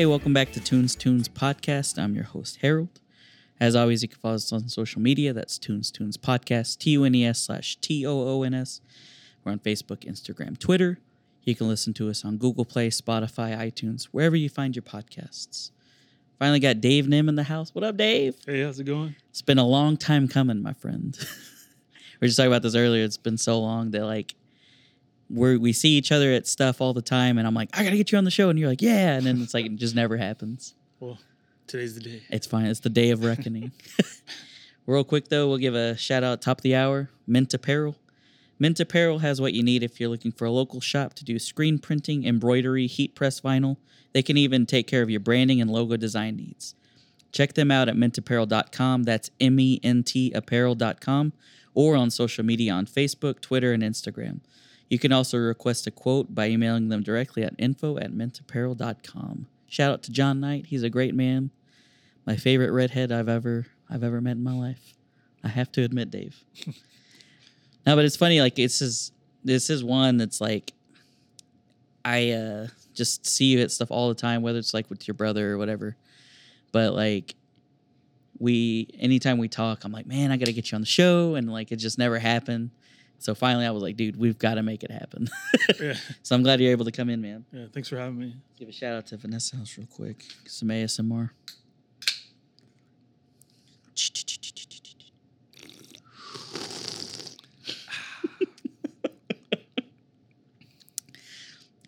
Hey, welcome back to Tunes Toons Podcast. I'm your host, Harold. As always, you can follow us on social media. That's Tunes Toons Podcast, T U N E S slash T O O N S. We're on Facebook, Instagram, Twitter. You can listen to us on Google Play, Spotify, iTunes, wherever you find your podcasts. Finally got Dave Nim in the house. What up, Dave? Hey, how's it going? It's been a long time coming, my friend. we were just talking about this earlier. It's been so long that like we we see each other at stuff all the time, and I'm like, I gotta get you on the show, and you're like, yeah, and then it's like it just never happens. Well, today's the day. It's fine. It's the day of reckoning. Real quick though, we'll give a shout out top of the hour. Mint Apparel. Mint Apparel has what you need if you're looking for a local shop to do screen printing, embroidery, heat press vinyl. They can even take care of your branding and logo design needs. Check them out at mintapparel.com. That's M E N T apparel.com or on social media on Facebook, Twitter, and Instagram. You can also request a quote by emailing them directly at info at mintapparel.com. Shout out to John Knight. He's a great man. My favorite redhead I've ever I've ever met in my life. I have to admit, Dave. no, but it's funny, like it's is this is one that's like I uh just see you at stuff all the time, whether it's like with your brother or whatever. But like we anytime we talk, I'm like, man, I gotta get you on the show, and like it just never happened. So finally, I was like, dude, we've got to make it happen. Yeah, so I'm glad you're able to come in, man. yeah. Thanks for having me. Give a shout out to Vanessa House real quick. Some ASMR.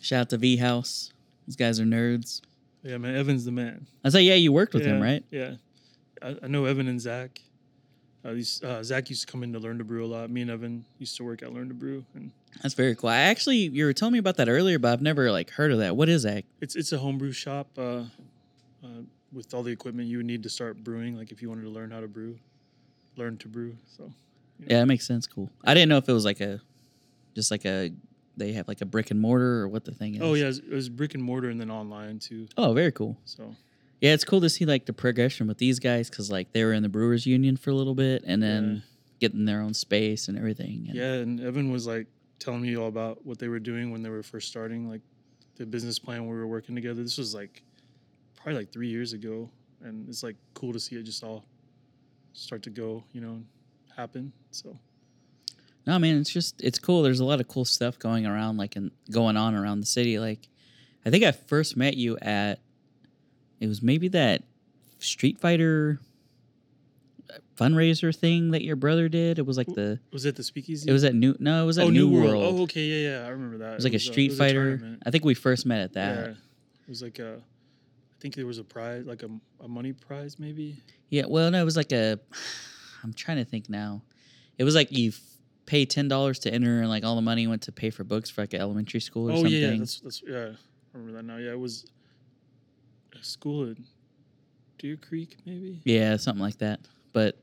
Shout out to V House. These guys are nerds. Yeah, man. Evan's the man. I say, yeah, you worked with yeah, him, right? Yeah. I, I know Evan and Zach. Uh, these, uh, Zach used to come in to learn to brew a lot. Me and Evan used to work at Learn to Brew, and That's very cool. I actually, you were telling me about that earlier, but I've never like heard of that. What is that? it's it's a homebrew shop uh, uh, with all the equipment you would need to start brewing. Like if you wanted to learn how to brew, learn to brew. So Yeah, that makes sense. Cool. I didn't know if it was like a, just like a, they have like a brick and mortar or what the thing is. oh yeah, it was, it was brick and mortar and then online too. Oh, very cool. So Yeah, it's cool to see like the progression with these guys because like they were in the Brewers Union for a little bit and then getting their own space and everything. And Yeah, and Evan was like telling me all about what they were doing when they were first starting, like the business plan we were working together. This was like probably like three years ago, and it's like cool to see it just all start to go, you know, happen. So No, man, it's just it's cool. There's a lot of cool stuff going around, like and going on around the city. Like, I think I first met you at it was maybe that Street Fighter fundraiser thing that your brother did. It was like the was it the speakeasy? it was at New no, it was at oh New, World. Oh, okay, yeah, yeah, I remember that. It was like a uh, Street was Fighter. tournament. I think we first met at that. Yeah, it was like a. I think there was a prize, like a, a money prize, maybe. Yeah, well, no, it was like a. I'm trying to think now. It was like you f- pay ten dollars to enter, and like all the money went to pay for books for like an elementary school or Oh something. yeah, yeah, that's that's yeah. I remember that now. Yeah, it was a school in Deer Creek, maybe. Yeah, something like that. But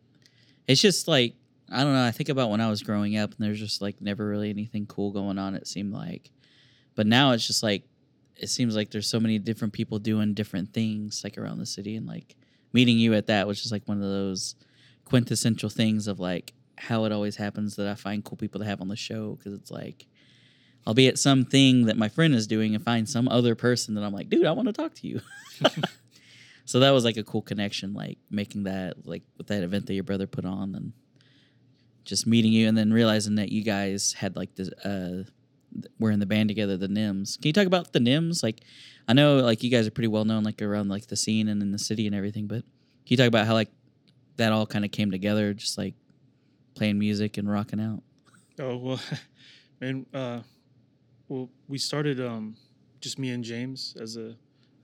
it's just like I don't know. I think about when I was growing up, and there's just like never really anything cool going on. It seemed like, but now it's just like it seems like there's so many different people doing different things like around the city, and like meeting you at that was just like one of those quintessential things of like how it always happens that I find cool people to have on the show because it's like. I'll be at something that my friend is doing and find some other person that I'm like, dude, I want to talk to you. so that was like a cool connection, like making that like with that event that your brother put on and just meeting you and then realizing that you guys had like this uh were in the band together, the Nims. Can you talk about the Nims? Like I know like you guys are pretty well known like around like the scene and in the city and everything, but can you talk about how like that all kind of came together, just like playing music and rocking out? Oh well, man. Uh, well, we started um, just me and James as a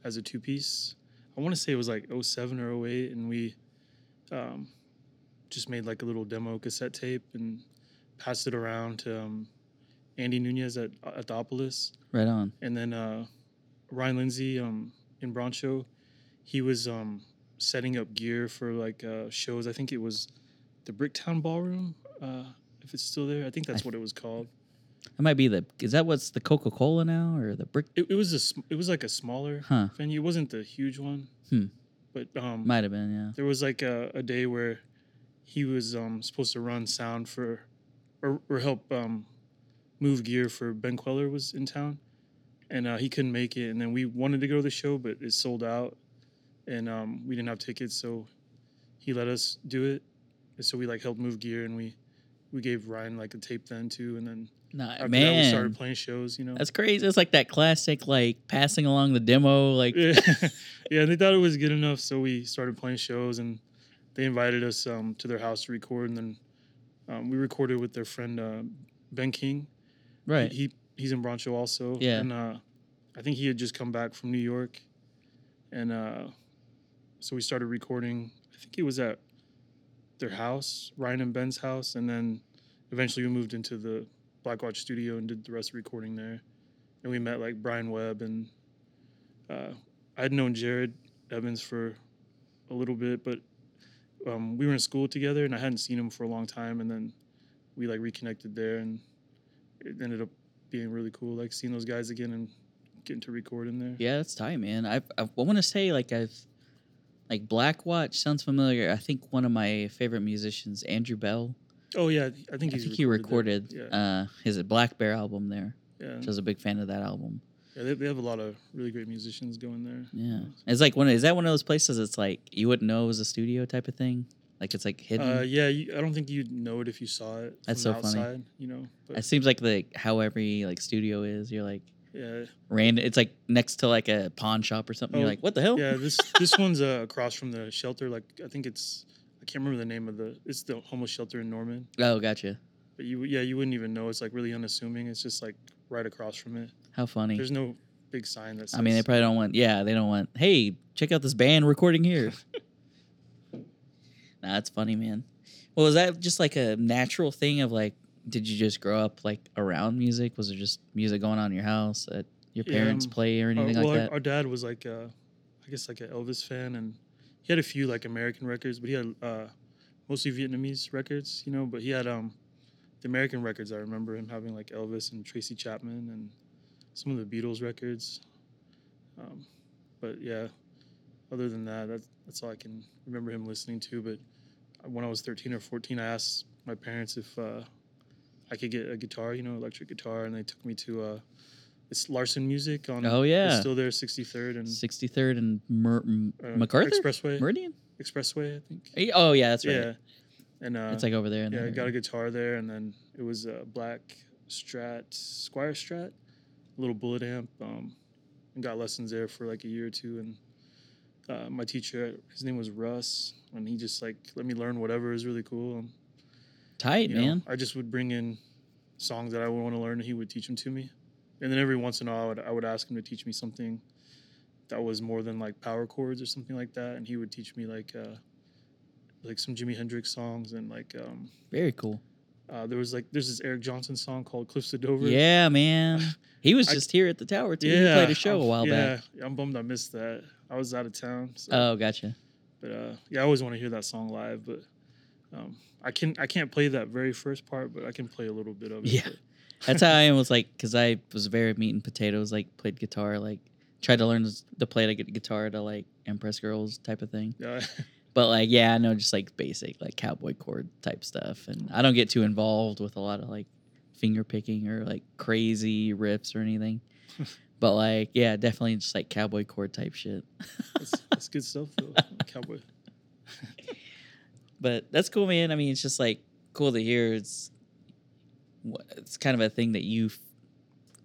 as a two piece. I want to say it was like 07 or 08, and we um, just made like a little demo cassette tape and passed it around to um, Andy Nunez at at Dopolis. Right on. and then uh, Ryan Lindsey um, in Broncho, he was um, setting up gear for like uh, shows. I think it was the Bricktown Ballroom, uh, if it's still there. I think that's I- what it was called. That might be the is that what's the Coca Cola now or the brick It, it was a sm- it was like a smaller Huh. venue. It wasn't the huge one, Hmm. but um, might have been, yeah. there was like a, a day where he was um, supposed to run sound for or, or help um, move gear for Ben Kweller was in town, and uh, he couldn't make it. And then we wanted to go to the show, but it sold out, and um, we didn't have tickets, so he let us do it. And so we like helped move gear, and we we gave Ryan like a tape then too, and then Nah, after that we man, started playing shows. You know, that's crazy. It's like that classic, like passing along the demo. Like, yeah, yeah. And they thought it was good enough, so we started playing shows, and they invited us um, to their house to record, and then um, we recorded with their friend uh, Ben King. right? He he's in Broncho also. Yeah. And uh, I think he had just come back from New York, and uh, so we started recording. I think it was at their house, Ryan and Ben's house, and then eventually we moved into the Black Watch studio and did the rest of the recording there. And we met like Brian Webb and uh, I had known Jared Evans for a little bit, but um, we were in school together and I hadn't seen him for a long time. And then we like reconnected there and it ended up being really cool, like seeing those guys again and getting to record in there. Yeah, that's tight, man. I I want to say like I've like Black Watch sounds familiar. I think one of my favorite musicians, Andrew Belle. Oh yeah, I think I he's think he recorded. Yeah, uh his Black Bear album there. yeah. Which I was a big fan of that album. yeah they, they have a lot of really great musicians going there. Yeah, it's like one. Is that one of those places? It's like you wouldn't know it was a studio type of thing. Like it's like hidden. Uh, yeah, you, I don't think you'd know it if you saw it. That's so the funny. You know, but it seems like the how every like studio is. You're like yeah, random. It's like next to like a pawn shop or something. You're Oh, like, what the hell? yeah. This this one's uh, across from the shelter. Like I think it's I can't remember the name of the. It's the homeless shelter in Norman. Oh, gotcha. But you yeah you wouldn't even know. It's like really unassuming. It's just like right across from it. How funny. There's no big sign that says. I mean, they probably don't want. Yeah, they don't want. Hey, check out this band recording here. nah, that's funny, man. Well, was that just like a natural thing of like? Did you just grow up like around music? Was there just music going on in your house that your Yeah, parents um, play or Uh, anything well, like our, that? our dad was like, uh, I guess, like an Elvis fan, and he had a few like American records, but he had uh, mostly Vietnamese records, you know. But he had um, the American records. I remember him having like Elvis and Tracy Chapman and some of the Beatles records. Um, but yeah, other than that, that's that's all I can remember him listening to. But when I was 13 or 14, I asked my parents if uh, I could get a guitar, you know, electric guitar, and they took me to uh, it's Larsen Music on Oh, yeah. it's still there, 63rd and 63rd and Mer- uh, MacArthur Expressway, Meridian. Expressway, I think. Oh yeah, that's right. Yeah, and uh, It's like over there. Yeah, I got a guitar there, and then it was a black Strat, Squier Strat, a little bullet amp, um, and got lessons there for like a year or two. And uh, my teacher, his name was Russ, and he just like let me learn whatever is really cool. And, tight, you know, man. I just would bring in songs that I would want to learn, and he would teach them to me. And then every once in a while, I would, I would ask him to teach me something that was more than like power chords or something like that, and he would teach me like uh, like some Jimi Hendrix songs and like um, Very cool. uh, there was like there's this Eric Johnson song called Cliffs of Dover. Yeah, man. He was I- just here at the tower too. yeah. he played a show a I'm- while yeah, back. Yeah, I'm bummed I missed that. I was out of town. So. Oh, gotcha. But uh, yeah, I always want to hear that song live. But um, I can I can't play that very first part, but I can play a little bit of it. Yeah. but- That's how I am. Was like because I was very meat and potatoes. Like played guitar. Like tried to learn to play like guitar to like impress girls type of thing. Oh, yeah. But like yeah, I know just like basic like cowboy chord type stuff, and I don't get too involved with a lot of like finger picking or like crazy riffs or anything. but like yeah, definitely just like cowboy chord type shit. That's, that's good stuff though. Cowboy. but that's cool, man. I mean, it's just like cool to hear. It's it's kind of a thing that you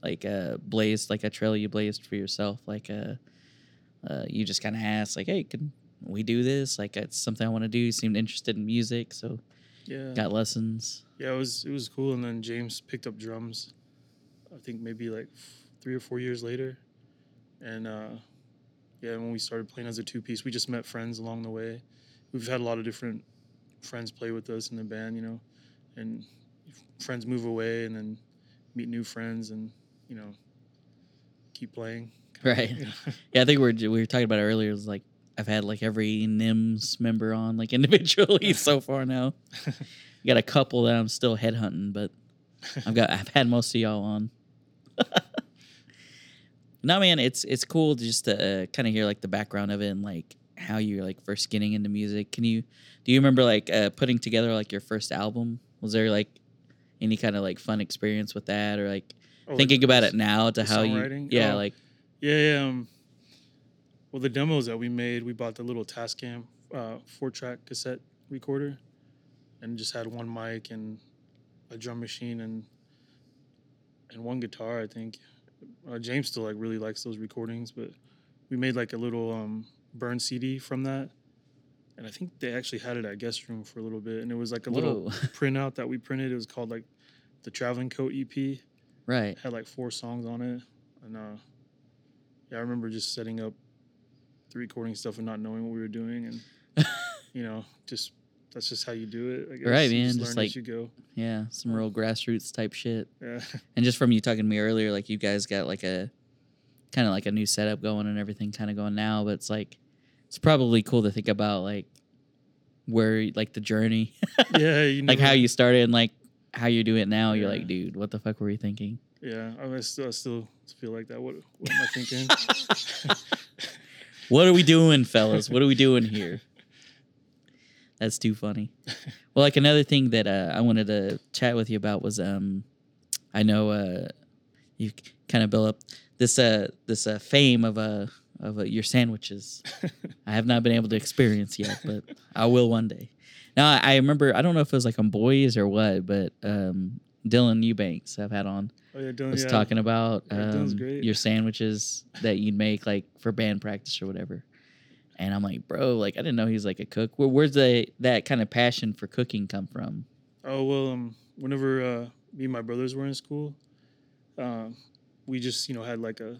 like uh blazed, like a trail you blazed for yourself. Like uh, uh you just kind of asked, like, hey, can we do this? Like, it's something I want to do. You seemed interested in music, so Yeah. got lessons. Yeah, it was it was cool. And then James picked up drums. I think maybe like three or four years later, and uh, yeah, when we started playing as a two piece, we just met friends along the way. We've had a lot of different friends play with us in the band, you know, and friends move away and then meet new friends and you know keep playing. Right. You know? Yeah, I think we were we were talking about it earlier. It was like I've had like every NIMS member on like individually so far now. got a couple that I'm still headhunting, but I've got I've had most of y'all on. no man, it's it's cool just to uh, kind of hear like the background of it and like how you're like first getting into music. Can you do you remember like uh, putting together like your first album? Was there like any kind of like fun experience with that or like Oh, like Thinking about it now to how you, yeah, Oh. like Yeah, yeah. Um, well, the demos that we made, we bought the little Tascam uh, four-track cassette recorder, and just had one mic and a drum machine and and one guitar. I think uh, James still like really likes those recordings, but we made like a little um, burn CD from that, and I think they actually had it at Guest Room for a little bit, and it was like a little printout that we printed. It was called like the Traveling Coat EP right. had like four songs on it, and uh, yeah, I remember just setting up the recording stuff and not knowing what we were doing, and you know, just that's just how you do it. I guess. Right, man, Just, just like- as you go. Yeah, some real grassroots type shit. Yeah, And just from you talking to me earlier, like you guys got like a kind of like a new setup going and everything kind of going now, but it's like it's probably cool to think about like where like the journey, yeah, you like how you started and like how you do it now. You're like, dude, what the fuck were you thinking? Yeah, I, I still, I still feel like that. What, what am I thinking? What are we doing, fellas? What are we doing here? That's too funny. Well, like another thing that uh, I wanted to chat with you about was um, I know uh, you kind of built up this uh this uh, fame of uh of uh, your sandwiches. I have not been able to experience yet, but I will one day. Now I, I remember I don't know if it was like on Boys or what, but um, Dylan Eubanks I've had on oh yeah, Dylan, was yeah. talking about um, your sandwiches that you'd make like for band practice or whatever. And I'm like, bro, like I didn't know he's like a cook. Where, where's the that kind of passion for cooking come from? Oh well, um, whenever uh, me and my brothers were in school, um, we just you know had like a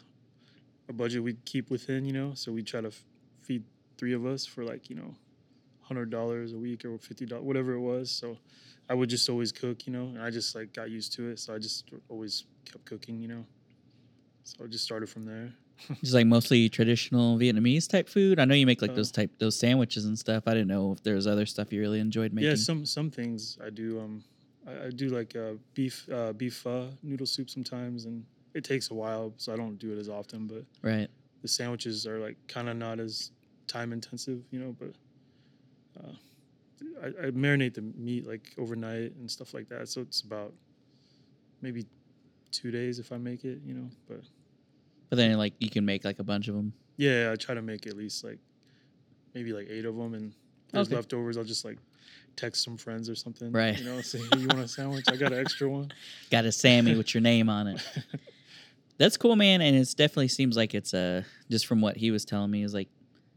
a budget we'd keep within, you know. So we try to f- feed three of us for like you know, hundred dollars a week or fifty dollars, whatever it was. So I would just always cook, you know, and I just like got used to it. So I just always kept cooking, you know. So I just started from there. Just like mostly traditional Vietnamese type food. I know you make like Uh, those type those sandwiches and stuff. I didn't know if there was other stuff you really enjoyed making. Yeah, some some things I do. Um, I, I do like uh, beef uh, beef pho noodle soup sometimes, and it takes a while, so I don't do it as often. But right. the sandwiches are like kind of not as time intensive, you know. But uh, I, I marinate the meat like overnight and stuff like that, so it's about maybe two days if I make it, you know. But But then like you can make like a bunch of them. yeah, I try to make at least like maybe like eight of them, and there's Okay. leftovers. I'll just like text some friends or something, Right. You know, say, hey, you want a sandwich? I got an extra one. Got a Sammy with your name on it. That's cool, man, and it's definitely seems like it's uh just from what he was telling me is like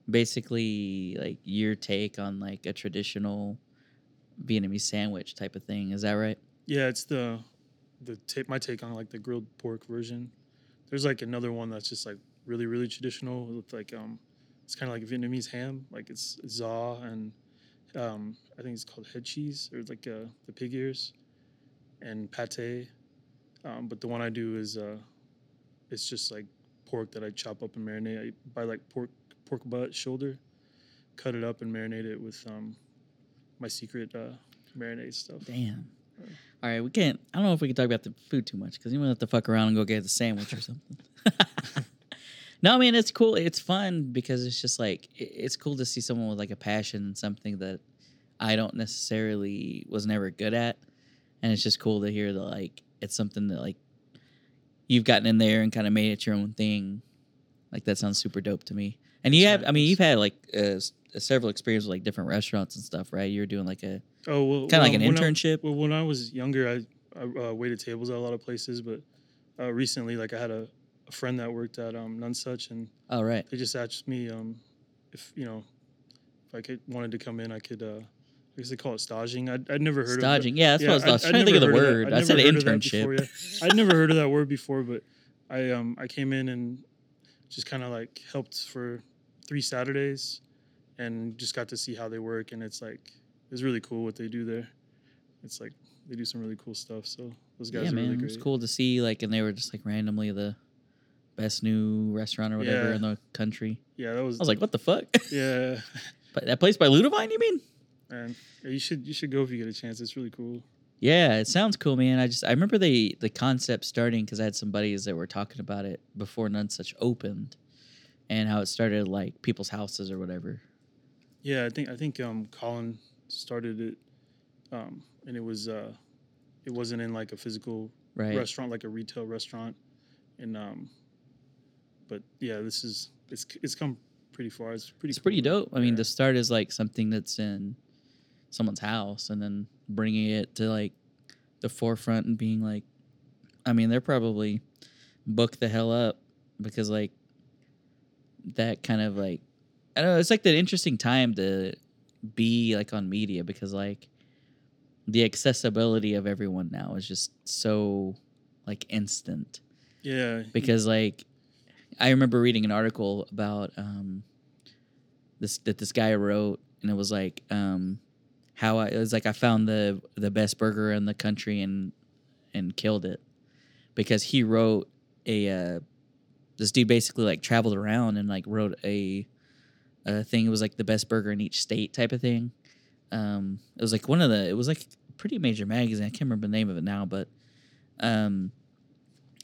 basically like your take on like a traditional Vietnamese sandwich type of thing. Is that right? Yeah, it's the the ta- my take on like the grilled pork version. There's like another one that's just like really really traditional with like um it's kind of like Vietnamese ham, like it's za and um I think it's called head cheese or like uh, the pig ears and pate. Um, but the one I do is uh it's just like pork that I chop up and marinate. I buy like pork pork butt shoulder, cut it up and marinate it with um my secret uh marinade stuff. Damn. All right, we can't. I don't know if we can talk about the food too much because you might have to fuck around and go get the sandwich or something. no, I mean it's cool. It's fun because it's just like it's cool to see someone with like a passion and something that I don't necessarily was never good at, and it's just cool to hear that like it's something that like you've gotten in there and kind of made it your own thing. Like that sounds super dope to me. And you have. I mean, you've had like uh, several experiences with like different restaurants and stuff, right? You're doing like a Oh well, kind of like an well, when I- internship. well, when I was younger, I, I uh, waited tables at a lot of places, but uh, recently, like I had a, a friend that worked at um, Nonesuch, and Oh, right. they just asked me um, if you know if I could wanted to come in, I could. I guess they call it staging. I'd, I'd never heard of Staging. Yeah, that's Yeah, what I was, I was I'd- I'd trying to think of the never heard word. that- I said of internship. before, yeah. I'd never heard of that word before, but I um I came in and just kind of like helped for three Saturdays, and just got to see how they work, and it's like it's really cool what they do there. It's like they do some really cool stuff. So those guys yeah, are man, really it was cool to see. Like, and they were just like randomly the best new restaurant or whatever Yeah. in the country. Yeah, that was. I was like, what the fuck? yeah, but that place by Ludovine, you mean? Man, you should you should go if you get a chance. It's really cool. Yeah, it sounds cool, man. I just I remember the the concept starting because I had some buddies that were talking about it before Nonesuch opened, and how it started like people's houses or whatever. Yeah, I think I think um Colin started it, um, and it was uh, it wasn't in like a physical Right. restaurant, like a retail restaurant, and um, but yeah, this is it's it's come pretty far. It's pretty. It's pretty dope. I mean, Yeah. the start is like something that's in someone's house, and then bringing it to like the forefront and being like, I mean, they're probably booked the hell up because like that kind of like I don't know. It's like the interesting time to be like on media because like the accessibility of everyone now is just so like instant yeah, because like I remember reading an article about um this that this guy wrote and it was like um how I it was like I found the the best burger in the country and and killed it. Because he wrote a uh this dude basically like traveled around and like wrote a a thing. It was like the best burger in each state type of thing. Um it was like one of the it was like a pretty major magazine. I can't remember the name of it now but um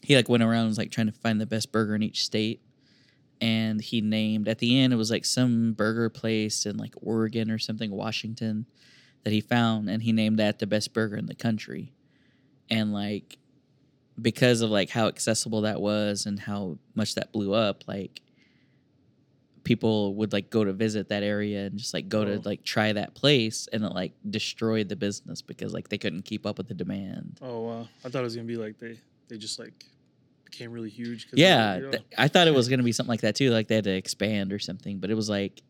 he like went around and was like trying to find the best burger in each state. And he named at the end it was like some burger place in like oregon or something washington that he found and he named that the best burger in the country and like because of like how accessible that was and how much that blew up like people would like go to visit that area and just like go Oh. to like try that place and it like destroyed the business because like they couldn't keep up with the demand Oh wow! I thought it was gonna be like they they just like became really huge. Yeah, you know? th- I thought it was gonna be something like that too, like they had to expand or something. But it was like,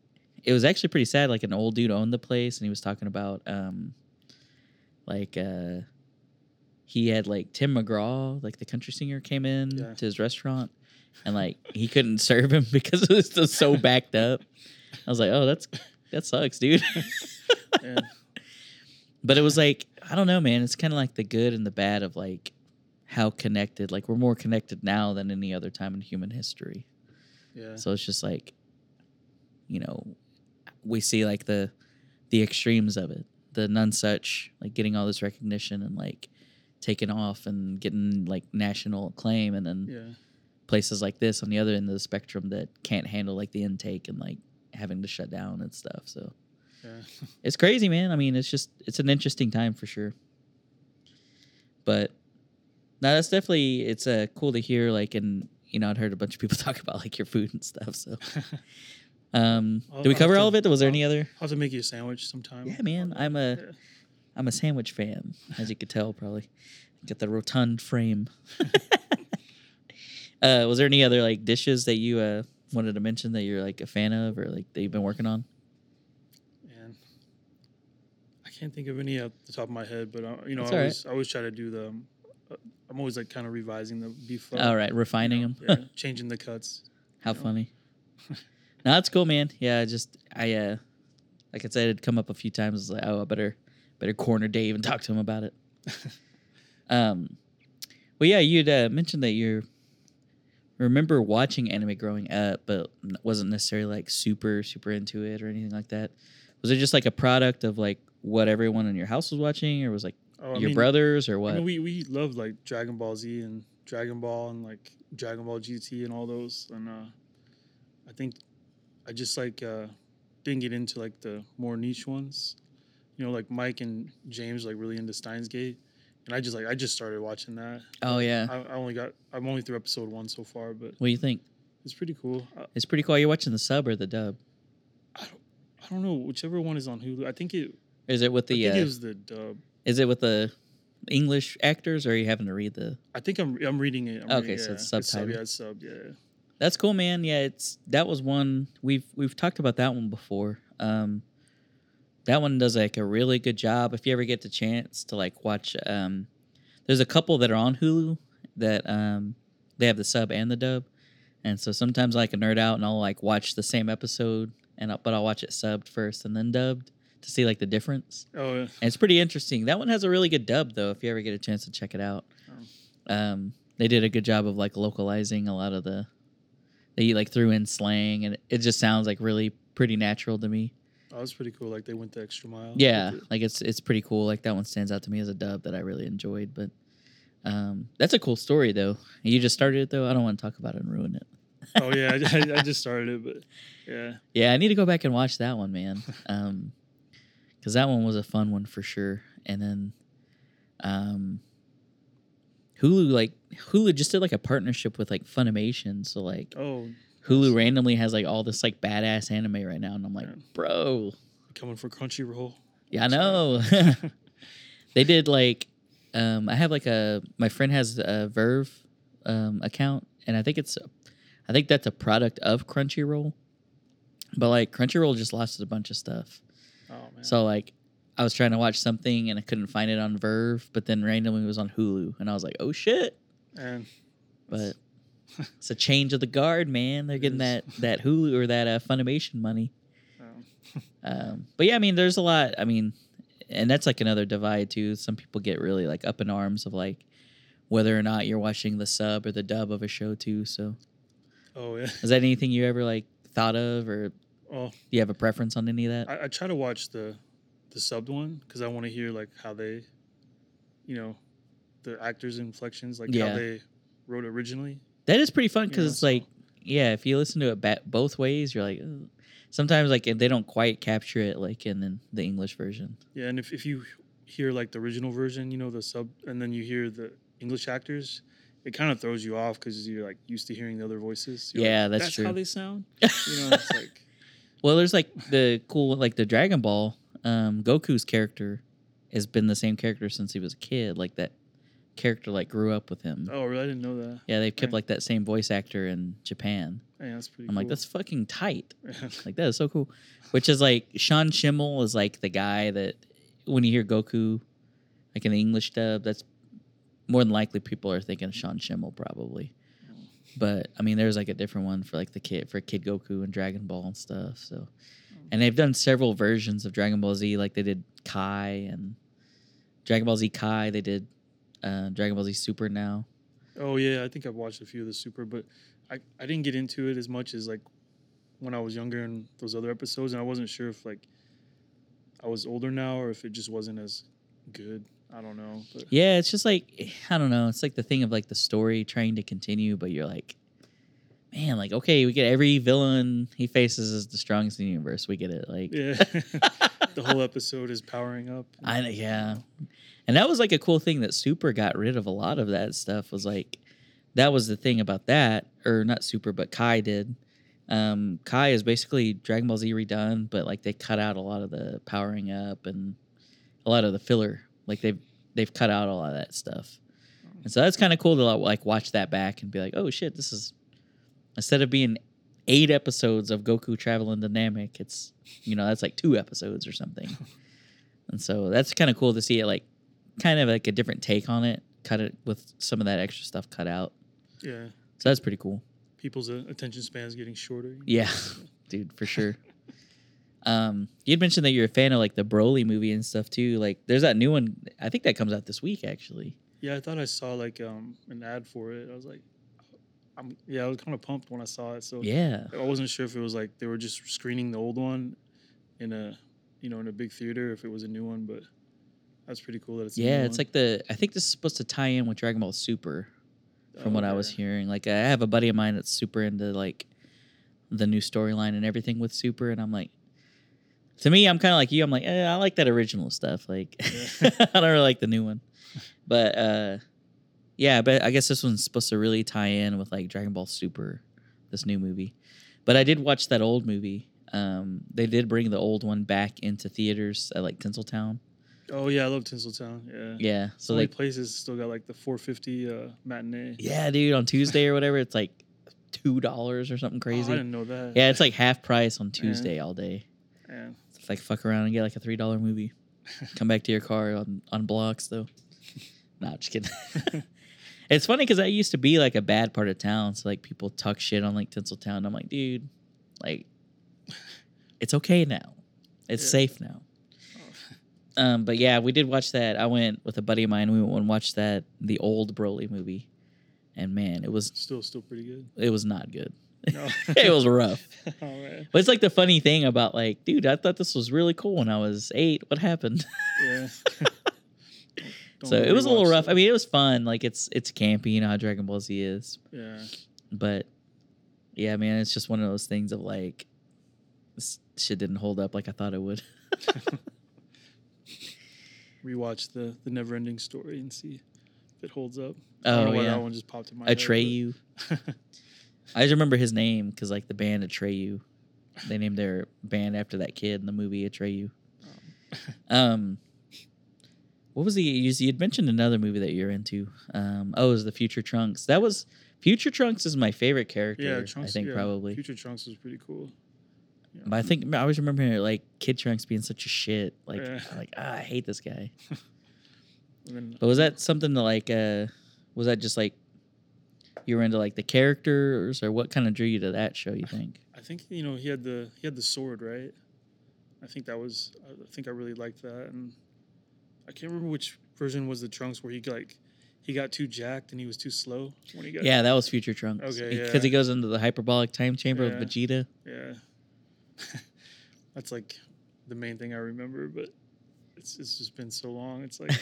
it was actually pretty sad. Like an old dude owned the place, and he was talking about, um, like, uh, he had like Tim McGraw, like the country singer, came in Yeah. to his restaurant, and like he couldn't serve him because it was just so backed up. I was like, oh, that's that sucks, dude. Yeah. but it was like I don't know, man. It's kind of like the good and the bad of like how connected. Like we're more connected now than any other time in human history. yeah. So it's just like, you know, we see like the the extremes of it. The Nonesuch like getting all this recognition and like taking off and getting like national acclaim, and then yeah. places like this on the other end of the spectrum that can't handle like the intake and like having to shut down and stuff. So Yeah. it's crazy, man. I mean, it's just it's an interesting time for sure. But no, that's definitely it's uh, cool to hear. Like, and you know, I'd heard a bunch of people talk about like your food and stuff. So, um, I'll- did we cover have all of to- it? Was there I'll- any other? I'll have to make you a sandwich sometime. Yeah, man. I'm a. I'm a sandwich fan, as you could tell, probably. Got the rotund frame. uh, was there any other like dishes that you uh wanted to mention that you're like a fan of or like that you've been working on? Man, I can't think of any at the top of my head, but uh, you know, That's I always I always try to do the. I'm always like kind of revising the beef. All right, you refining know, them. yeah, changing the cuts. How funny. no, that's cool, man. Yeah, I just I uh like I said, it'd come up a few times. It's like, oh, I better better corner Dave and talk to him about it. um, well, yeah, you'd uh, mentioned that you remember watching anime growing up, but wasn't necessarily like super super into it or anything like that. Was it just like a product of like what everyone in your house was watching, or was like Oh, your mean- brothers or I what? mean, we we love like Dragon Ball Z and Dragon Ball and like Dragon Ball GT and all those, and uh, I think I just like uh, didn't get into like the more niche ones. You know, like Mike and James like really into Steins Gate, and I just like I just started watching that. oh yeah, I, I only got I'm only through episode one so far, but what do you think? it's pretty cool. I, It's pretty cool. You're watching the sub or the dub? I don't I don't know whichever one is on Hulu. I think it Is it with I the? think Uh, it was the dub. is it with the English actors, or are you having to read the? I think I'm I'm reading it. I'm Okay, reading, so it's sub, yeah, it's sub. Yeah. That's cool, man. Yeah, it's that was one we've we've talked about that one before. Um, that one does like a really good job. If you ever get the chance to like watch, um, there's a couple that are on Hulu that um they have the sub and the dub, and so sometimes I like a nerd out and I'll like watch the same episode and I'll, but I'll watch it subbed first and then dubbed to see like the difference. Oh yeah. And it's pretty interesting. That one has a really good dub though. If you ever get a chance to check it out, um, they did a good job of like localizing a lot of the. They like threw in slang, and it, just sounds like really pretty natural to me. Oh, was pretty cool. Like they went the extra mile. Yeah, it. like it's it's pretty cool. Like that one stands out to me as a dub that I really enjoyed. But um, that's a cool story though. You just started it though. I don't want to talk about it and ruin it. Oh yeah, I, I just started it, but yeah. Yeah, I need to go back and watch that one, man. Um, because that one was a fun one for sure. And then, um, Hulu like Hulu just did like a partnership with like Funimation, so like Oh, Hulu randomly has like all this like badass anime right now, and I'm like, Yeah. bro, coming for Crunchyroll. yeah, I know. they did like, um, I have like a my friend has a VRV um account, and I think it's, I think that's a product of Crunchyroll, but like Crunchyroll just lost a bunch of stuff. Oh man. So like I was trying to watch something and I couldn't find it on VRV, but then randomly it was on Hulu and I was like, "Oh shit." and But it's a change of the guard, man. They're getting that that Hulu or that uh, Funimation money. um, Um, but yeah, I mean, there's a lot. I mean, and that's like another divide too. Some people get really like up in arms of like whether or not you're watching the sub or the dub of a show too. So oh yeah. is that anything you ever like thought of or do Oh, you have a preference on any of that? I, I try to watch the the subbed one because I want to hear like how they, you know, the actors' inflections, like Yeah. how they wrote originally. That is pretty fun because Yeah, it's so- like, yeah, if you listen to it ba- both ways, you're like, "Ugh." sometimes like they don't quite capture it like in the, the English version. Yeah, and if, if you hear like the original version, you know, the sub, and then you hear the English actors, it kind of throws you off because you're like used to hearing the other voices. You're like, Yeah, that's that's true. how they sound. You know, it's like Well, there's like the cool like the Dragon Ball. Um, Goku's character has been the same character since he was a kid. Like that character like grew up with him. oh, really? I didn't know that. Yeah, they've kept Dang. like that same voice actor in Japan. Man, that's pretty. I'm like, that's fucking tight. Like that is so cool. Which is like Sean Schemmel is like the guy that when you hear Goku, like in the English dub, that's more than likely people are thinking Sean Schemmel probably. But I mean, there's like a different one for like the kid for Kid Goku and Dragon Ball and stuff. So, and they've done several versions of Dragon Ball Z. Like they did Kai and Dragon Ball Z Kai. They did uh, Dragon Ball Z Super now. Oh yeah, I think I've watched a few of the Super, but I, I didn't get into it as much as like when I was younger and those other episodes, and I wasn't sure if like I was older now or if it just wasn't as good. I don't know, but Yeah, it's just like I don't know. It's like the thing of like the story trying to continue, but you're like, man, like okay, we get every villain he faces is the strongest in the universe. We get it. Like, yeah, the whole episode is powering up. I yeah, and that was like a cool thing that Super got rid of a lot of that stuff. Was like that was the thing about that, or not Super, but Kai did. Um, Kai is basically Dragon Ball Z redone, but like they cut out a lot of the powering up and a lot of the filler. Like they've they've cut out a lot of that stuff, and so that's kind of cool to like watch that back and be like, oh shit, this is instead of being eight episodes of Goku traveling to Namek, it's you know that's like two episodes or something, and so that's kind of cool to see it like kind of like a different take on it, cut it with some of that extra stuff cut out. Yeah, So that's pretty cool. people's uh, attention span is getting shorter. Yeah, dude, for sure. Um, you'd mentioned that you're a fan of like the Broly movie and stuff too. Like, there's that new one. I think that comes out this week, actually. Yeah, I thought I saw like um an ad for it. I was like, I'm yeah, I was kind of pumped when I saw it. So Yeah, I wasn't sure if it was like they were just screening the old one in a you know in a big theater, if it was a new one, but that's pretty cool that it's yeah. It's one. like the. I think this is supposed to tie in with Dragon Ball Super, from Oh, what I was hearing. Like, I have a buddy of mine that's super into like the new storyline and everything with Super, and I'm like. To me, I'm kind of like you. I'm like, eh, I like that original stuff. Like, Yeah. I don't really like the new one, but uh, yeah. But I guess this one's supposed to really tie in with like Dragon Ball Super, this new movie. But I did watch that old movie. Um, they did bring the old one back into theaters at like Tinseltown. Oh yeah, I love Tinseltown. Yeah. Yeah, So like, places still got like the 450 uh, matinee. yeah, dude, on Tuesday or whatever, it's like two dollars or something Oh, crazy. I didn't know that. yeah, it's like half price on Tuesday all day. Yeah. It's like fuck around and get like a three dollar movie. Come back to your car on on blocks though. Nah, just kidding. it's funny because I used to be like a bad part of town. So like people talk shit on like Tinseltown. I'm like, dude, like it's okay now. It's Yeah. safe now. Um, but yeah, we did watch that. I went with a buddy of mine. We went and watched that the old Broly movie, and man, it was Still, still pretty good. it was not good. No. it was rough. oh man. But it's like the funny thing about like, dude, I thought this was really cool when I was eight. What happened? Yeah. Don't so it was a little rough. that. I mean, it was fun. Like it's it's campy, you know how Dragon Ball Z is. Yeah. But yeah, man, it's just one of those things of like this shit didn't hold up like I thought it would. Rewatch the the never ending story and see if it holds up. I don't Oh know why yeah, that one just popped in my head. Atreyu. I just remember his name because like the band Atreyu, they named their band after that kid in the movie Atreyu. Um, what was the you you had mentioned another movie that you're into? Um, oh, it was the Future Trunks. That was Future Trunks is my favorite character. yeah, Trunks. I think yeah, probably. Future Trunks was pretty cool. Yeah. But I think I always remember like Kid Trunks being such a shit. Like, Yeah. like ah, I hate this guy. Then But was that something to like? uh Was that just like you were into like the characters, or what kind of drew you to that show? You think? I think you know he had the he had the sword right. I think that was I think I really liked that and I can't remember which version was the Trunks where he like he got too jacked and he was too slow when he got Yeah, that was Future Trunks. Okay, because yeah. he goes into the hyperbolic time chamber Yeah. with Vegeta. yeah. That's like the main thing I remember, but it's it's just been so long. It's like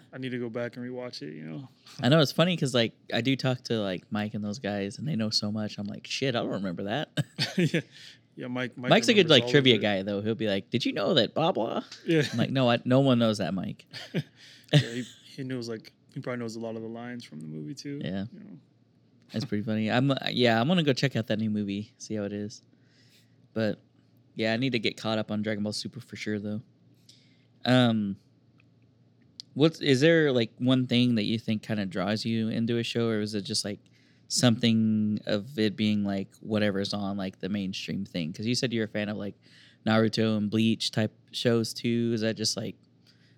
I need to go back and rewatch it. You know. I know it's funny because like I do talk to like Mike and those guys, and they know so much. I'm like, shit, I don't remember that. yeah. Yeah, Mike. Mike Mike's a good like trivia guy though. He'll be like, "Did you know that blah blah?" Yeah. I'm like, "No, I, no one knows that, Mike." yeah, he, he knows like he probably knows a lot of the lines from the movie too. Yeah. You know. That's pretty funny. I'm yeah, I'm gonna go check out that new movie, see how it is. But yeah, I need to get caught up on Dragon Ball Super for sure though. Um what's is there like one thing that you think kind of draws you into a show or is it just like something of it being like whatever's on like the mainstream thing? Cuz you said you're a fan of like Naruto and Bleach type shows too. Is that just like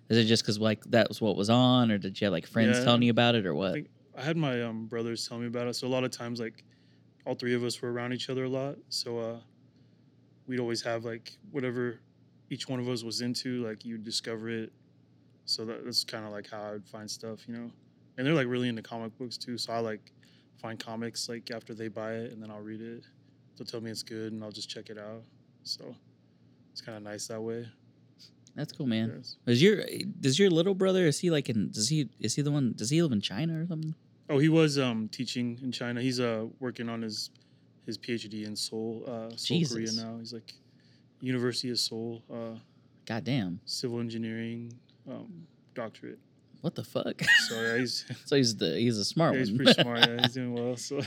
is it just cuz like that was what was on or did you have like friends Yeah. telling you about it or what? think- I had my um, brothers tell me about it. So a lot of times, like all three of us were around each other a lot. So uh, we'd always have like whatever each one of us was into. Like you'd discover it. So that, that's kind of like how I would find stuff, you know. And they're like really into comic books too. So I like find comics like after they buy it, and then I'll read it. They'll tell me it's good, and I'll just check it out. So it's kind of nice that way. That's cool, man. Yes. Is your does your little brother is he like in does he is he the one does he live in China or something? Oh, he was um, teaching in China. He's uh, working on his his PhD in Seoul, uh, Seoul, Korea now. He's like University of Seoul, uh, God damn. civil engineering um, doctorate. What the fuck? So yeah, he's so he's the he's a smart yeah, he's one. pretty smart. Yeah, he's doing well. So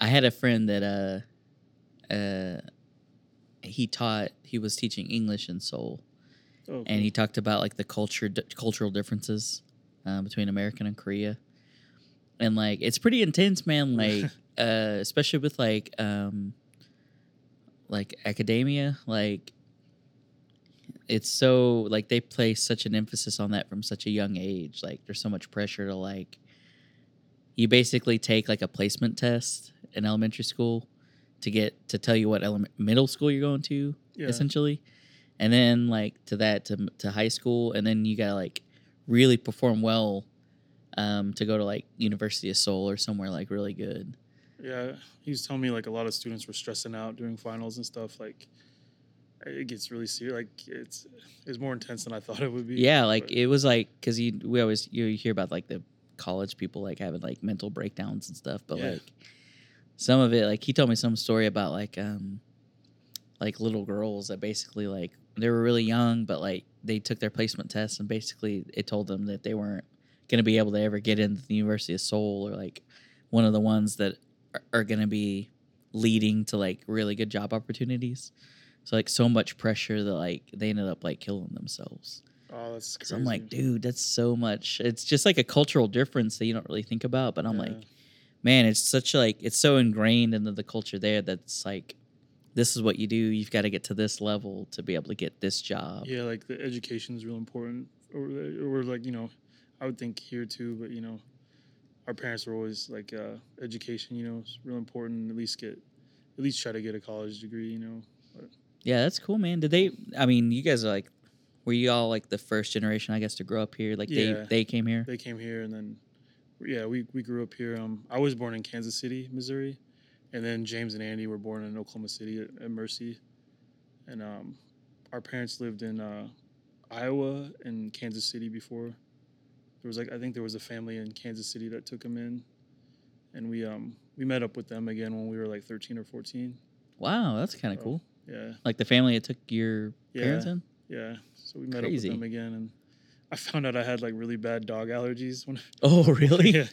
I had a friend that uh uh he taught he was teaching English in Seoul oh, and he talked about like the culture d- cultural differences uh, between American and Korea, and like it's pretty intense, man. Like uh, especially with like um, like academia, like it's so like they place such an emphasis on that from such a young age. Like there's so much pressure to like you basically take like a placement test in elementary school to get to tell you what element middle school you're going to yeah, essentially and then like to that to, to high school and then you gotta like really perform well um, to go to like university of seoul or somewhere like really good yeah. He was telling me like a lot of students were stressing out doing finals and stuff. Like it gets really serious. Like it's it's more intense than I thought it would be. yeah like but- it was like because you we always you hear about like the college people like having like mental breakdowns and stuff but Yeah. like some of it like he told me some story about like um like little girls that basically like they were really young but like they took their placement tests and basically it told them that they weren't going to be able to ever get into the university of seoul or like one of the ones that are, are going to be leading to like really good job opportunities so like so much pressure that like they ended up like killing themselves oh, that's crazy. so i'm like dude that's so much it's just like a cultural difference that you don't really think about but i'm Yeah. like man it's such like it's so ingrained into the culture there that's like this is what you do you've got to get to this level to be able to get this job Yeah, like the education is real important, or, or like you know, I would think here too. But you know, our parents were always like, uh, education, you know, is real important. At least get, at least try to get a college degree. You know, yeah that's cool man did they i mean you guys are like were you all like the first generation i guess to grow up here like Yeah. they they came here they came here and then, yeah, we we grew up here. Um, I was born in Kansas City, Missouri, and then James and Andy were born in Oklahoma City at, at Mercy, and um, our parents lived in uh, Iowa and Kansas City before. There was like I think there was a family in Kansas City that took them in, and we um we met up with them again when we were like thirteen or fourteen. wow that's kind of Oh. cool Yeah, like the family that took your Yeah. parents in yeah. So we met Crazy. up with them again, and I found out I had like really bad dog allergies when Oh, really? yeah,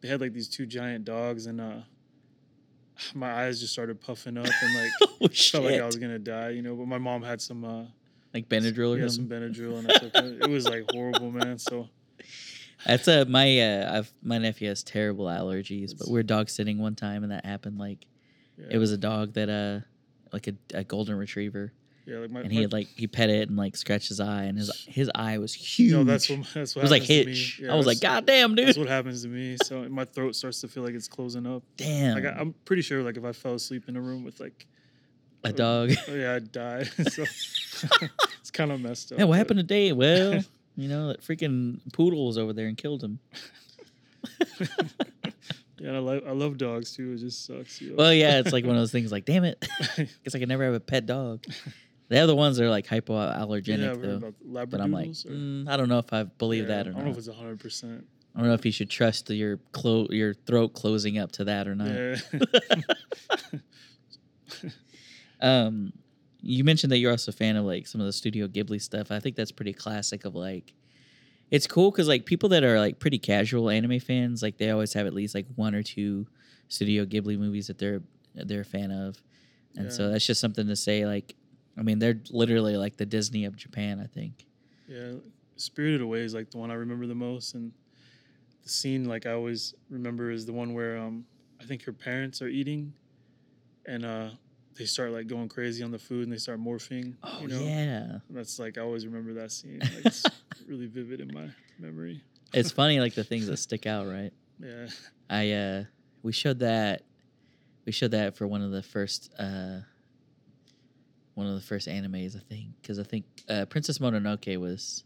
they had like these two giant dogs, and uh, my eyes just started puffing up, and like oh felt like I was gonna die, you know. But my mom had some uh, Like Benadryl or yeah, some Benadryl, and I took it. It was like horrible, man. So That's a my uh I've my nephew has terrible allergies, but we are dog sitting one time and that happened like yeah, it was a dog that uh like a, a golden retriever yeah, like my, and he my- had like he pet it and like scratched his eye and his his eye was huge. no, that's what that's it what was like happens to me. Hitch. Yeah, I was like, God damn, dude. That's what happens to me. So my throat starts to feel like it's closing up. Damn. Like I, I'm pretty sure, like if I fell asleep in a room with like a uh, dog. Oh yeah, I'd die. so it's kind of messed up. Yeah, what happened today? Well, you know, that freaking poodle was over there and killed him. Yeah, and I love I love dogs too. It just sucks. You know? Well, yeah, it's like one of those things like, damn it. Guess I could never have a pet dog. The other ones are like hypoallergenic yeah, though. But I'm like, mm, I don't know if I believe Yeah, that or not. I don't not. know if it's hundred percent. I don't know if you should trust your clo- your throat closing up to that or not. Yeah. Um, you mentioned that you're also a fan of like some of the Studio Ghibli stuff. I think that's pretty classic. Of like, it's cool because like people that are like pretty casual anime fans, like they always have at least like one or two Studio Ghibli movies that they're they're a fan of, and so that's just something to say. Like, I mean, they're literally like the Disney of Japan. I think. yeah, Spirited Away is like the one I remember the most, and the scene like I always remember is the one where um I think her parents are eating, and uh they start like going crazy on the food and they start morphing. Oh you know? yeah, That's like I always remember that scene. Like, really vivid in my memory. it's funny like the things that stick out, right? Yeah. I uh we showed that we showed that for one of the first uh one of the first animes I think because I think uh, Princess Mononoke was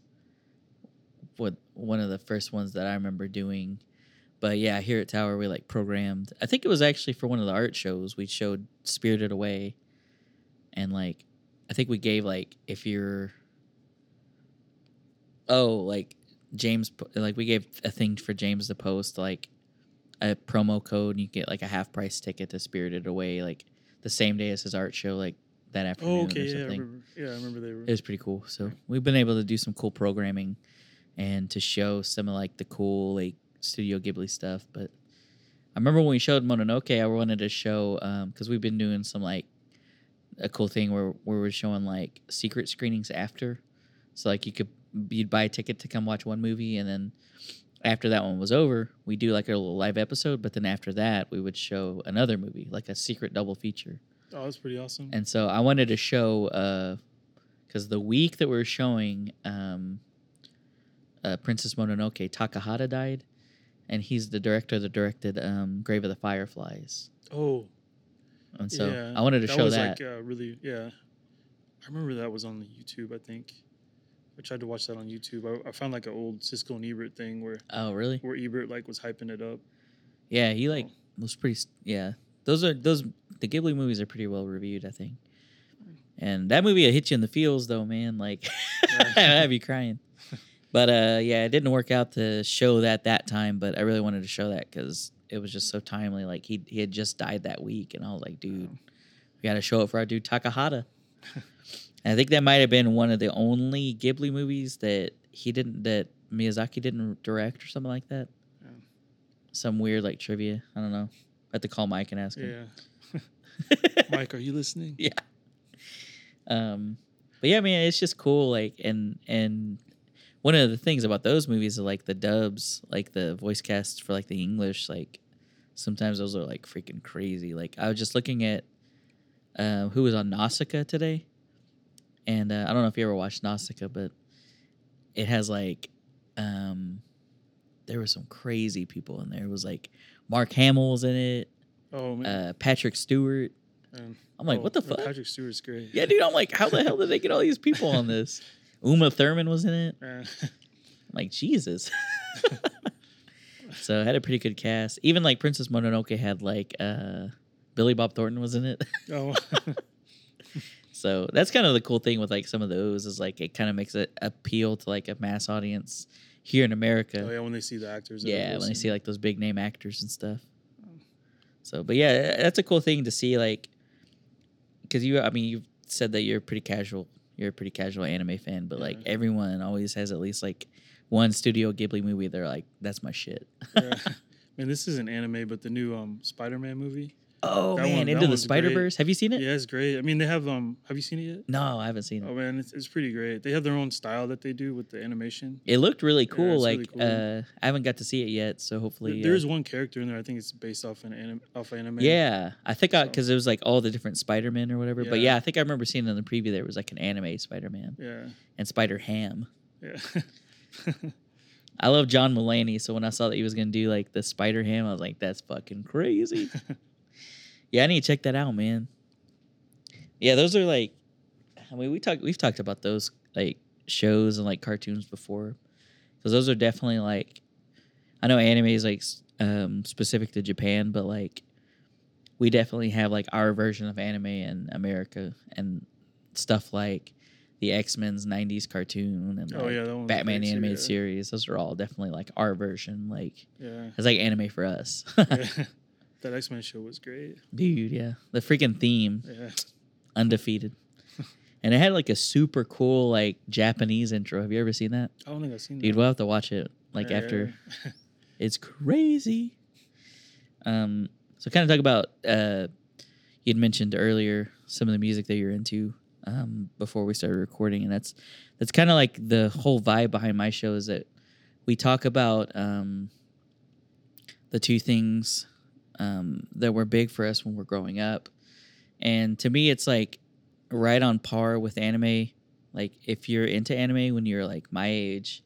what one of the first ones that I remember doing. But yeah, here at Tower we like programmed. I think it was actually for one of the art shows we showed Spirited Away, and like I think we gave like if you're oh like James like we gave a thing for James to post like a promo code and you get like a half price ticket to Spirited Away like the same day as his art show like that oh, afternoon Oh, or okay. Yeah, I something. remember. Yeah, I remember they were. It was pretty cool. So we've been able to do some cool programming and to show some of like the cool like Studio Ghibli stuff. But I remember when we showed Mononoke, I wanted to show um, because we've been doing some like a cool thing where where we're showing like secret screenings after. So like you could you'd buy a ticket to come watch one movie and then after that one was over, we do like a little live episode. But then after that, we would show another movie, like a secret double feature. Oh, that's pretty awesome. And so I wanted to show because the week that we are showing um, uh, Princess Mononoke, Takahata died, and he's the director that directed um, Grave of the Fireflies. oh, And so yeah. I wanted to show was that. like uh, really, yeah. I remember that was on the YouTube. I think I tried to watch that on YouTube. I, I found like an old Siskel and Ebert thing where oh, really? where Ebert like was hyping it up. Yeah, he like was pretty. Yeah, those are those. The Ghibli movies are pretty well reviewed, I think. And that movie will hit you in the feels, though, man. Like, I have you crying. But uh, yeah, it didn't work out to show that that time. But I really wanted to show that because it was just so timely. Like he he had just died that week, and I was like, dude, we got to show it for our dude Takahata. and I think that might have been one of the only Ghibli movies that he didn't that Miyazaki didn't direct or something like that. Some weird like trivia. I don't know. I have to call Mike and ask him. Yeah, Mike, are you listening? Yeah. Um, but yeah, man, it's just cool. Like, and and one of the things about those movies are like the dubs, like the voice casts for like the English. Like, sometimes those are like freaking crazy. Like, I was just looking at uh, who was on Nausicaa today, and uh, I don't know if you ever watched Nausicaa, but it has like, um, there were some crazy people in there. It was like Mark Hamill was in it, Oh man. uh, Patrick Stewart. man. I'm like, Oh, what the fuck? Patrick Stewart's great. Yeah, dude, I'm like, how the hell did they get all these people on this? Uma Thurman was in it. I'm like, Jesus. so it had a pretty good cast. Even like Princess Mononoke had like uh Billy Bob Thornton was in it. oh, so that's kind of the cool thing with like some of those is like it kind of makes it appeal to like a mass audience here in America. oh yeah. When they see the actors. Yeah, when they see like those big name actors and stuff. So, but yeah, that's a cool thing to see. Like, because you, I mean, you've said that you're pretty casual. You're a pretty casual anime fan, but like everyone always has at least like one Studio Ghibli movie, they're like, "That's my shit." yeah. Man, this is an anime, but the new um Spider-Man movie. Oh That man, one- Into the Spider. Verse. Have you seen it? Yeah, it's great. I mean, they have um. Have you seen it yet? No, I haven't seen it. Oh man, it's, it's pretty great. They have their own style that they do with the animation. It looked really cool. it's like, really cool. uh, I haven't got to see it yet, so hopefully. There- uh, there is one character in there. I think it's based off an anim- off anime. Yeah, I think I So- because it was like all the different Spider Men or whatever. But yeah, Yeah. I think I remember seeing in the preview there was like an anime Spider Man Yeah. and Spider Ham. Yeah. I love John Mulaney, so when I saw that he was gonna do like the Spider Ham, I was like, that's fucking crazy. yeah, I need to check that out, man. Yeah, those are like, I mean, we talked we've talked about those like shows and like cartoons before, because those are definitely like, I know anime is like um, specific to Japan, but like, we definitely have like our version of anime in America and stuff like the X Men's '90s cartoon and oh yeah, that Batman great animated series. Those are all definitely like our version. Like Yeah. it's like anime for us, yeah. That X Men show was great. dude. Yeah, the freaking theme, Yeah. undefeated, and it had like a super cool like Japanese intro. Have you ever seen that, I don't think I've seen that. dude? that. We'll have to watch it like Yeah, after. yeah. It's crazy. Um, so kind of talk about uh, you'd mentioned earlier some of the music that you're into um, before we started recording, and that's that's kind of like the whole vibe behind my show is that we talk about um, the two things um, that were big for us when we're growing up, and to me, it's like right on par with anime. Like if you're into anime when you're like my age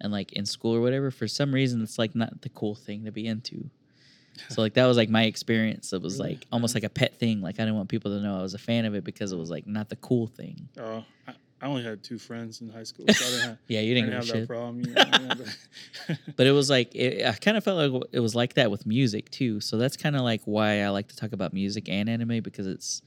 and like in school or whatever, for some reason it's like not the cool thing to be into. So like that was like my experience. It was Really? like almost like a pet thing. Like I didn't want people to know I was a fan of it because it was like not the cool thing. Oh, I, I only had two friends in high school, so I didn't have, Yeah, you didn't, didn't have a that problem. You know, I didn't have that- But it was like it, I kind of felt like it was like that with music too. So that's kind of like why I like to talk about music and anime because it's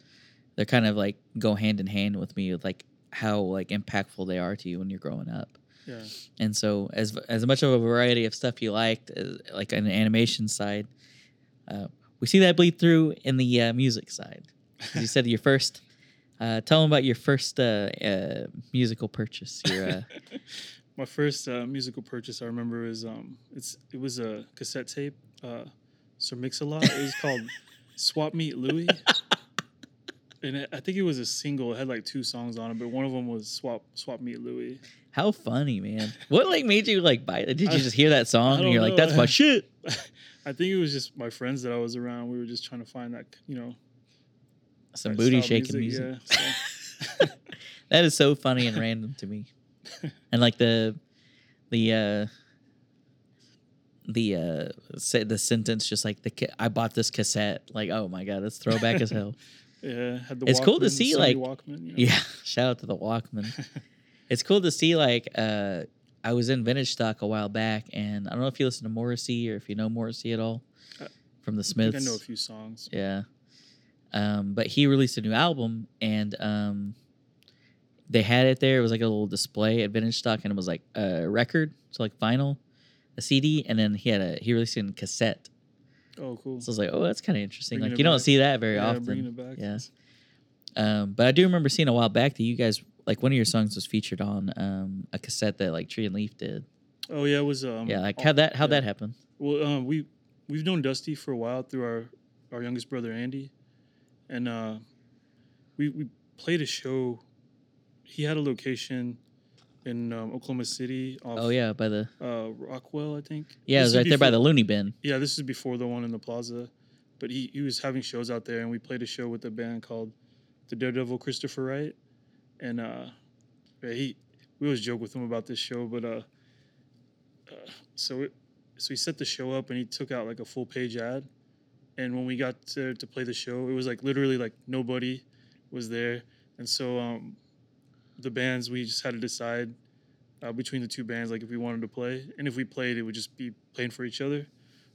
they're kind of like go hand in hand with me with like how like impactful they are to you when you're growing up. yeah. And so, as as much of a variety of stuff you liked, as, like on the animation side, uh, we see that bleed through in the uh, music side. You said your first. Uh, tell them about your first uh, uh, musical purchase. Your uh, My first uh, musical purchase I remember is um it's it was a cassette tape, uh Sir Mix-a-Lot. It was called Swap Meet Louie. And it, I think it was a single. It had like two songs on it, but one of them was Swap Swap Meet Louie. how funny, man! What like made you like buy? Did you I- just hear that song and you're like, "That's my shit"? I think it was just my friends that I was around. We were just trying to find that, you know, Some booty shaking music. Yeah, so- That is so funny and random to me. And like the the uh the uh say the sentence just like the ca- I bought this cassette like oh my god that's throwback as hell. yeah, had the It's cool to see, Sony like- Walkman. You know? Yeah, shout out to the Walkman. it's cool to see like uh I was in vintage stock a while back and I don't know if you listen to Morrissey or if you know Morrissey at all Uh, from the I Smiths. I know a few songs. Yeah. Um, but he released a new album and um, they had it there. It was like a little display at vintage stock and it was like a record, so like vinyl, a CD, and then he had a he released it in cassette. Oh, cool. So I was like, oh, that's kind of interesting. Bringing like you don't see that very yeah, bringing often. it back. Yeah. Um, but I do remember seeing a while back that you guys like one of your songs was featured on um, a cassette that like Tree and Leaf did. Oh yeah, it was um. yeah, like how that how yeah. that happened. Well, um, we we've known Dusty for a while through our our youngest brother Andy, and uh, we we played a show. He had a location in um, Oklahoma City. Off, Oh yeah, by the uh, Rockwell, I think. yeah, it was right there by the Looney bin. Yeah, this is before the one in the plaza, but he he was having shows out there, and we played a show with a band called the Daredevil Christopher Wright, and uh, yeah, he we always joke with him about this show, but uh, uh so it, so he set the show up and he took out like a full page ad, and when we got to to play the show, it was like literally like nobody was there, and so um, the bands we just had to decide. Uh, between the two bands, like if we wanted to play, and if we played, it would just be playing for each other.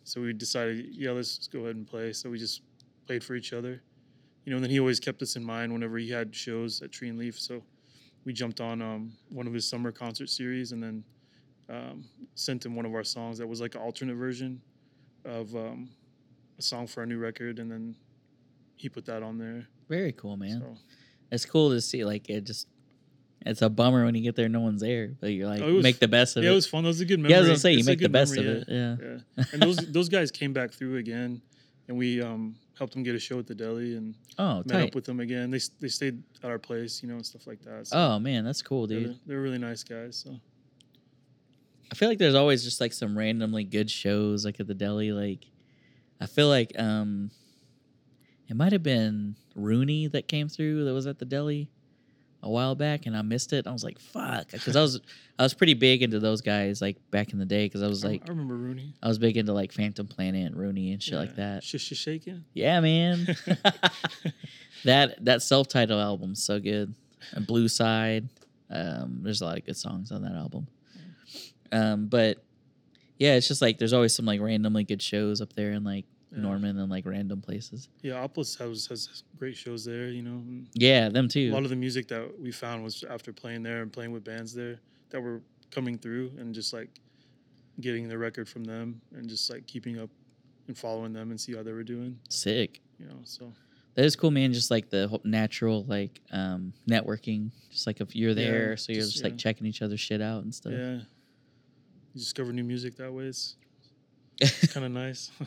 So we decided, yeah, let's just go ahead and play. So we just played for each other, you know. And then he always kept us in mind whenever he had shows at Tree and Leaf. So we jumped on um, one of his summer concert series, and then um, sent him one of our songs that was like an alternate version of um, a song for a new record, and then he put that on there. Very cool, man. So It's cool to see like it just It's a bummer when you get there, no one's there, but you're like Oh, was- make the best of Yeah, it. it was fun. That was a good memory. yeah, I was gonna say you It's a make the best memory, of it. Yeah. Yeah, and those those guys came back through again, and we um, helped them get a show at the deli and Oh, met tight. up with them again. They they stayed at our place, you know, and stuff like that. So Oh man, that's cool, they're, dude. they're really nice guys. So I feel like there's always just like some randomly good shows like at the deli. Like I feel like um it might have been Rooney that came through that was at the deli a while back and I missed it. I was like, fuck. Because I was I was pretty big into those guys like back in the day because I was like I, remember Rooney. I was big into like Phantom Planet and Rooney and shit like Yeah. that. Shish shaking. Yeah, man. that that self titled album's so good. And Blue Side. Um, there's a lot of good songs on that album. Um, but yeah, it's just like there's always some like randomly good shows up there in like Yeah. Norman and like random places. Yeah, Opolis has has great shows there. You know, Yeah, them too. a lot of the music that we found was after playing there and playing with bands there that were coming through and just like getting the record from them and just like keeping up and following them and see how they were doing. Sick. You know, so That is cool, man. Just like the whole natural like um networking. Just like if you're Yeah, there, so you're just, just like yeah. checking each other's shit out and stuff. yeah, you discover new music that way. It's, it's kind of nice.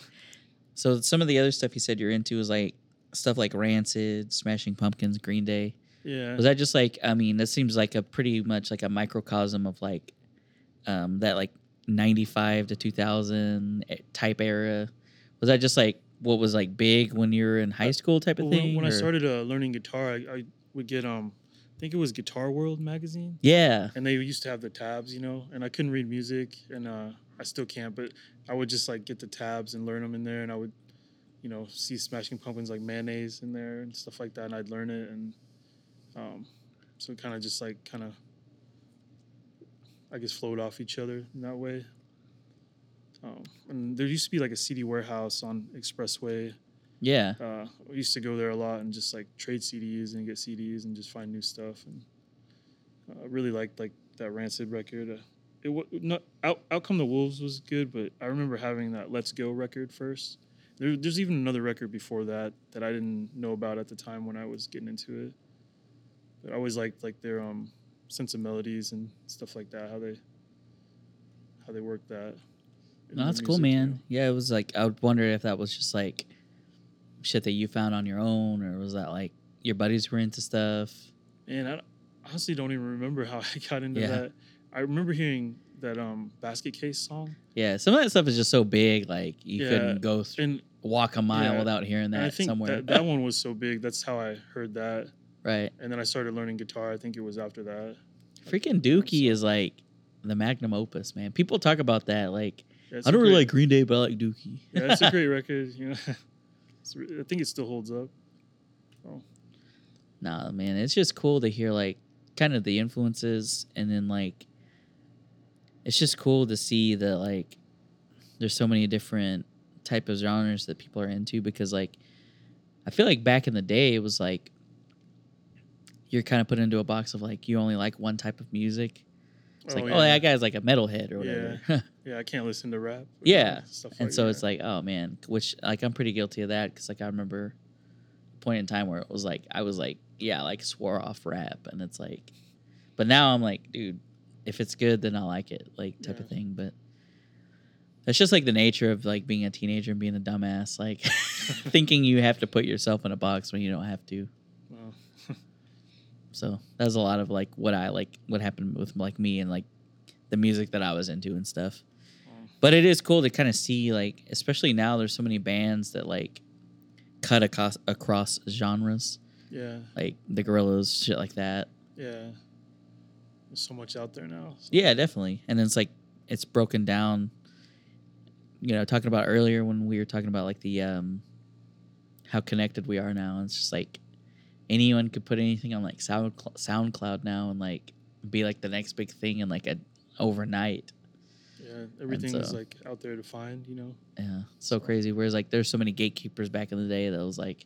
So some of the other stuff you said you're into is like stuff like Rancid, Smashing Pumpkins, Green Day. yeah, Was that just like I mean, that seems like a pretty much like a microcosm of like um that like 95 to 2000 e- type era. Was that just like what was like big when you were in high school type of Well, when, thing? when I started uh, learning guitar, I, I would get um, think it was Guitar World magazine. Yeah. and they used to have the tabs, you know, and I couldn't read music, and uh, I still can't, but I would just like get the tabs and learn them in there, and I would, you know, see Smashing Pumpkins like mayonnaise in there and stuff like that, and I'd learn it, and um, so it kind of just like kind of, I guess, flowed off each other in that way. Um, and there used to be like a CD warehouse on Expressway. Yeah. Uh, we used to go there a lot and just like trade CDs and get CDs and just find new stuff. And uh, I really liked like that Rancid record. Uh, it was not out, Outcome the Wolves was good, but I remember having that Let's Go record first. There, there's even another record before that that I didn't know about at the time when I was getting into it. But I always liked like their um sense of melodies and stuff like that. How they how they work that. No, that's cool, music, you know. man. Yeah, it was like I would wonder if that was just like shit that you found on your own, or was that like your buddies were into stuff? And I honestly don't even remember how I got into Yeah. that. I remember hearing that um basket case song, Yeah, some of that stuff is just so big, like you Yeah, couldn't go th- and, walk a mile Yeah, without hearing that I think somewhere. that, that one was so big. That's how I heard that. right. And then I started learning guitar. I think it was after that. Freaking Dookie is like the magnum opus, man. People talk about that. Like, Yeah, I don't really great- like Green Day, but I like Dookie. Yeah, it's a great record. You know, I think it still holds up. Oh. nah, man, it's just cool to hear like kind of the influences, and then like, it's just cool to see that like there's so many different type of genres that people are into because like I feel like back in the day it was like you're kind of put into a box of like you only like one type of music. It's oh, like, oh, that guy's like a metalhead or whatever. yeah, I can't listen to rap. Yeah, and like so that. it's like, oh man, which like I'm pretty guilty of that because like I remember a point in time where it was like I was like, yeah, like swore off rap, and it's like, but now I'm like, dude, if it's good, then I like it, like type of thing. But that's just like the nature of like being a teenager and being a dumbass, like thinking you have to put yourself in a box when you don't have to. So that was a lot of like what I like, what happened with like me and like the music that I was into and stuff. well, But it is cool to kind of see like, especially now, there's so many bands that like cut across across genres, yeah, like the Gorillaz, shit like that. yeah. There's so much out there now. so- Yeah, definitely. And then it's like it's broken down. You know, talking about earlier when we were talking about like the um how connected we are now. It's just like anyone could put anything on like Sound SoundCloud now and like be like the next big thing in like a overnight. Yeah, everything is so- like out there to find. You know. Yeah, so crazy. Whereas like there's so many gatekeepers back in the day that was like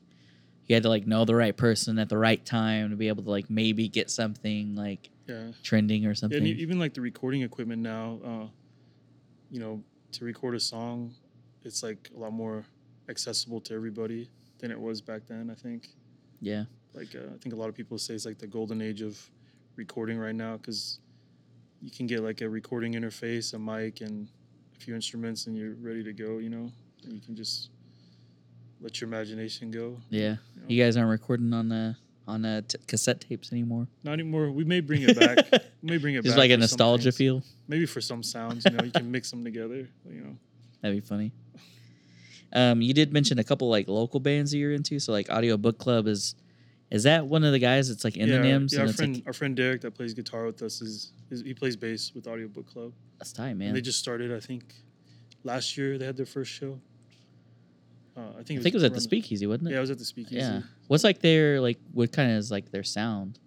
you had to like know the right person at the right time to be able to like maybe get something like Yeah. trending or Yeah, something. and e- even like the recording equipment now, uh, you know, to record a song, it's like a lot more accessible to everybody than it was back then. I think. yeah. Like uh, I think a lot of people say it's like the golden age of recording right now because you can get like a recording interface, a mic, and a few instruments, and you're ready to go. You know, and you can just let your imagination go. Yeah. You know? You guys aren't recording on uh on uh, t- cassette tapes anymore. Not anymore. We may bring it back. we may bring it Just back. like a nostalgia feel. Maybe for some sounds, you know, you can mix them together. You know. That'd be funny. Um, you did mention a couple like local bands that you're into. So like Audio Book Club is is that one of the guys that's like in yeah, the Nghiems? Yeah, our friend, like our friend Derek that plays guitar with us is, is he plays bass with Audiobook Club. that's tight, And man. they just started, I think, last year. They had their first show. Uh, I think I think it was at the Speakeasy, wasn't it? Yeah, it was at the Speakeasy. Yeah. What's like their like what kind of is like their sound?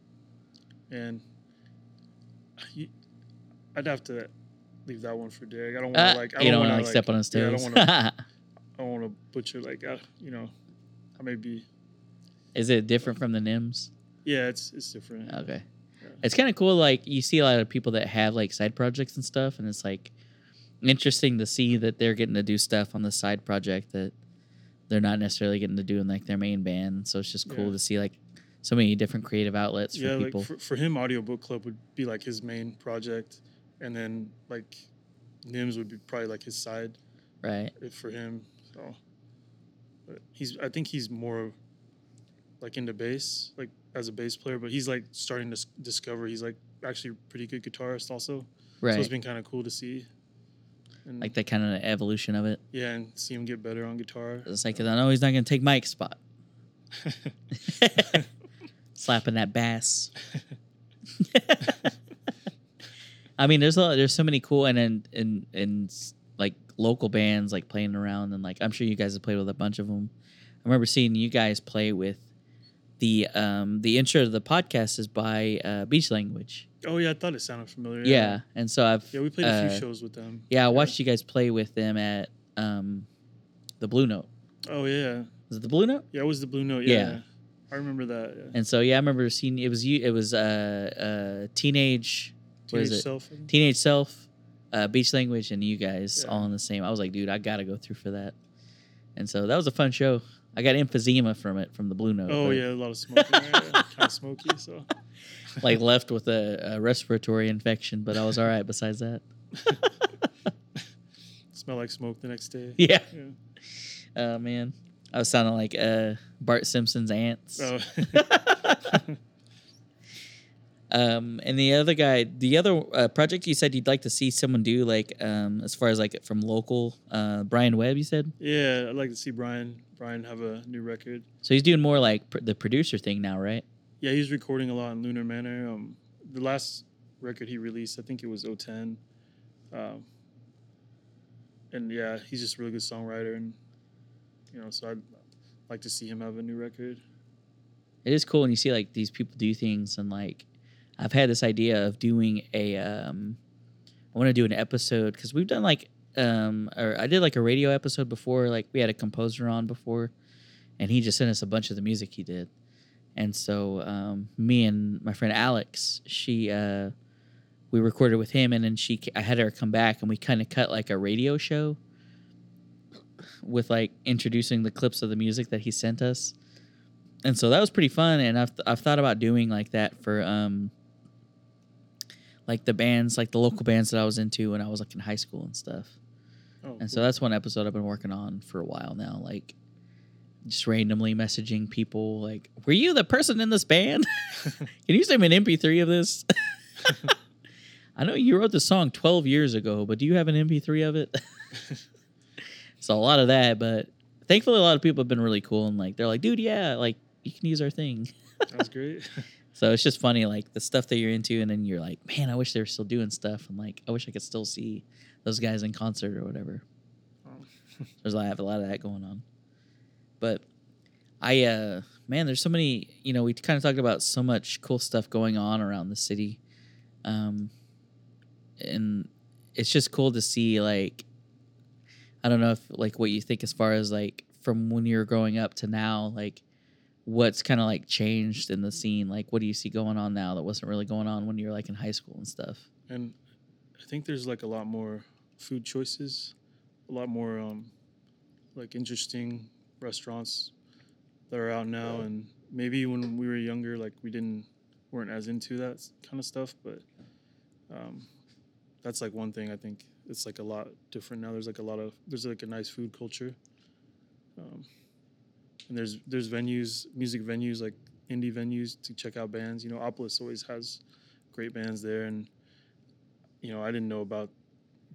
And you, I'd have to leave that one for Derek. I don't want Uh, to like. I you don't want want to like step on his Yeah, I toes. don't want to. I don't want to butcher like. Uh, you know, I may be. Is it different from the Nghiems? Yeah, it's it's different. Okay. Yeah. It's kind of cool. Like you see a lot of people that have like side projects and stuff, and it's like interesting to see that they're getting to do stuff on the side project that they're not necessarily getting to do in like their main band. So it's just cool Yeah. to see like so many different creative outlets for yeah, like people. for, for him, Audiobook Club would be like his main project, and then like Nghiems would be probably like his side right. for him. So, but he's I think he's more like into bass, like as a bass player, but he's like starting to s- discover he's like actually a pretty good guitarist also. So it's been kind of cool to see. And Like that kind of evolution of it. yeah, and see him get better on guitar. It's like 'cause I know he's not gonna take Mike's spot. Slapping that bass. I mean, there's a lot, there's so many cool and and and, and like local bands like playing around and like I'm sure you guys have played with a bunch of them. I remember seeing you guys play with the um the intro to the podcast is by uh, Beach Language. oh yeah, I thought it sounded familiar. Yeah, and so I've Yeah, we played a few uh, shows with them. Yeah, I watched you guys play with them at um the Blue Note. Oh yeah, Was it the Blue Note? yeah, it was the Blue Note. Yeah. Yeah, I remember that. Yeah. And so yeah, I remember seeing it was you. It was uh, uh teenage, Teenage? Self. Teenage self, uh, beach language, and you guys Yeah. all in the same. I was like, dude, I gotta go through for that. And so that was a fun show. I got emphysema from it from the Blue Note. Oh yeah, a lot of smoke. in there, kind of smoky. So like left with a, a respiratory infection, but I was all right. Besides that, smell like smoke the next day. yeah. Yeah. Oh man, I was sounding like uh, Bart Simpson's aunts. Oh. Um, and the other guy, the other uh, project you said you'd like to see someone do, like um, as far as like from local, uh, Brian Webb, you said. yeah, I'd like to see Brian Brian have a new record. So he's doing more like pr- the producer thing now, right? Yeah, he's recording a lot in Lunar Manor. Um, the last record he released, I think it was 010. Um, and yeah, he's just a really good songwriter, and you know, so I'd like to see him have a new record. It is cool when you see like these people do things, and like I've had this idea of doing a. Um, I want to do an episode because we've done like um, or I did like a radio episode before. Like we had a composer on before, and he just sent us a bunch of the music he did. And so um, me and my friend Alex, she uh, we recorded with him, and then she I had her come back, and we kind of cut like a radio show with like introducing the clips of the music that he sent us. And so that was pretty fun, and I've I've thought about doing like that for um like the bands, like the local bands that I was into when I was like in high school and stuff. Oh, And so that's one episode I've been working on for a while now, like just randomly messaging people like, "Were you the person in this band? Can you send me an MP3 of this?" I know you wrote the song 12 years ago, but do you have an MP3 of it? so a lot of that, but thankfully a lot of people have been really cool and like they're like, "Dude, yeah, like you can use our thing." that was great. So it's just funny, like the stuff that you're into, and then you're like, man, I wish they were still doing stuff, and like, I wish I could still see those guys in concert or whatever. Oh. There's a lot, I have a lot of that going on. But I, uh, man, there's so many. You know, we kind of talked about so much cool stuff going on around the city, um, and it's just cool to see. Like, I don't know if like what you think as far as like from when you were growing up to now, like what's kind of like changed in the scene like what do you see going on now that wasn't really going on when you were like in high school and stuff and I think there's like a lot more food choices, a lot more um, like interesting restaurants that are out now. And maybe when we were younger, like we didn't weren't as into that kind of stuff, but um, that's like one thing I think it's like a lot different now. There's like a lot of there's like a nice food culture, um, and there's there's venues, music venues like indie venues to check out bands. You know, Opolis always has great bands there, and you know I didn't know about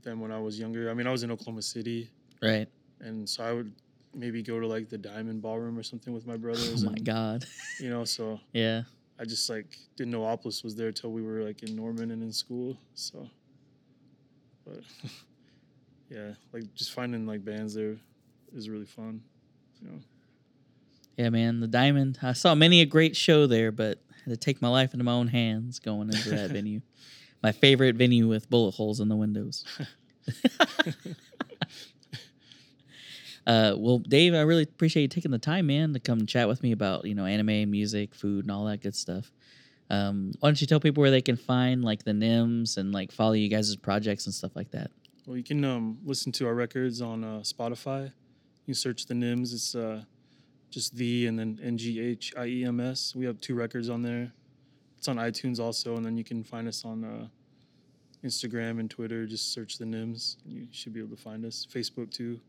them when I was younger. I mean, I was in Oklahoma City, Right. and so I would maybe go to like the Diamond Ballroom or something with my brothers. Oh my and, god. You know, so yeah. I just like didn't know Opolis was there till we were like in Norman and in school. So, but yeah, like just finding like bands there is really fun. You know, Yeah, man. The Diamond. I saw many a great show there, but I had to take my life into my own hands going into that venue. My favorite venue with bullet holes in the windows. Uh, well, Dave, I really appreciate you taking the time, man, to come chat with me about you know anime, music, food, and all that good stuff. Um, why don't you tell people where they can find like the Nghiems and like follow you guys' projects and stuff like that? well, you can um, listen to our records on uh, Spotify. You search the Nghiems. It's uh, just the and then N G H I E M S. We have two records on there. It's on iTunes also, and then you can find us on uh, Instagram and Twitter. Just search the Nghiems. You should be able to find us. Facebook too.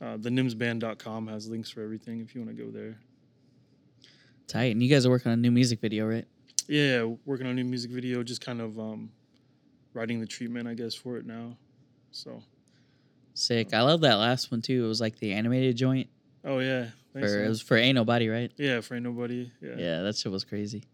Uh, the nimsband.com has links for everything if you want to go there. Tight. And you guys are working on a new music video, right? Yeah, working on a new music video, just kind of um, writing the treatment, I guess, for it now. So, Sick. I love that last one too. It was like the animated joint. oh yeah, For, it was for Ain't Nobody, right? yeah, for ain't nobody. Yeah, yeah, that shit was crazy.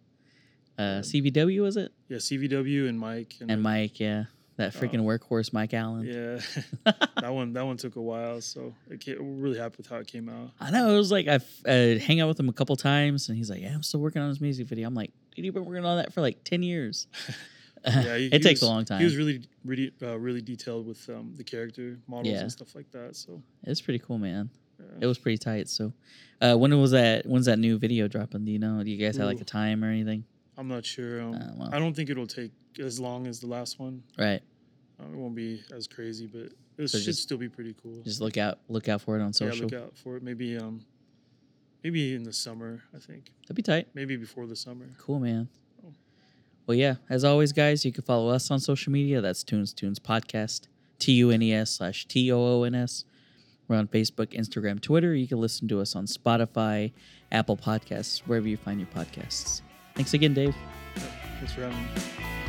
Uh, CVW was it? Yeah, CVW and Mike And then- Mike, yeah, that freaking workhorse Mike Allen. Yeah, that one that one took a while, so it came, we're really happy with how it came out. I know it was like I uh, hang out with him a couple times, and he's like, "Yeah, I'm still working on this music video." I'm like, "Dude, you've been working on that for like ten years." Yeah, he- it he takes was- a long time. He was really really uh, really detailed with um, the character models Yeah. and stuff like that. So it's pretty cool, man. It was pretty tight. So, uh, when was that? When's that new video dropping? Do you know? Do you guys have like a time or anything? I'm not sure. Um, Uh, well. I don't think it'll take as long as the last one. Right. Um, it won't be as crazy, but it So should just- still be pretty cool. Just look out, look out for it on social. yeah, look out for it. Maybe um, maybe in the summer. I think That'd be tight. maybe before the summer. Cool, man. Oh. Well, yeah. As always, guys, you can follow us on social media. That's Tunes Toons Podcast, T U N E S slash T O O N S. We're on Facebook, Instagram, Twitter. You can listen to us on Spotify, Apple Podcasts, wherever you find your podcasts. Thanks again, Dave. Thanks for having me.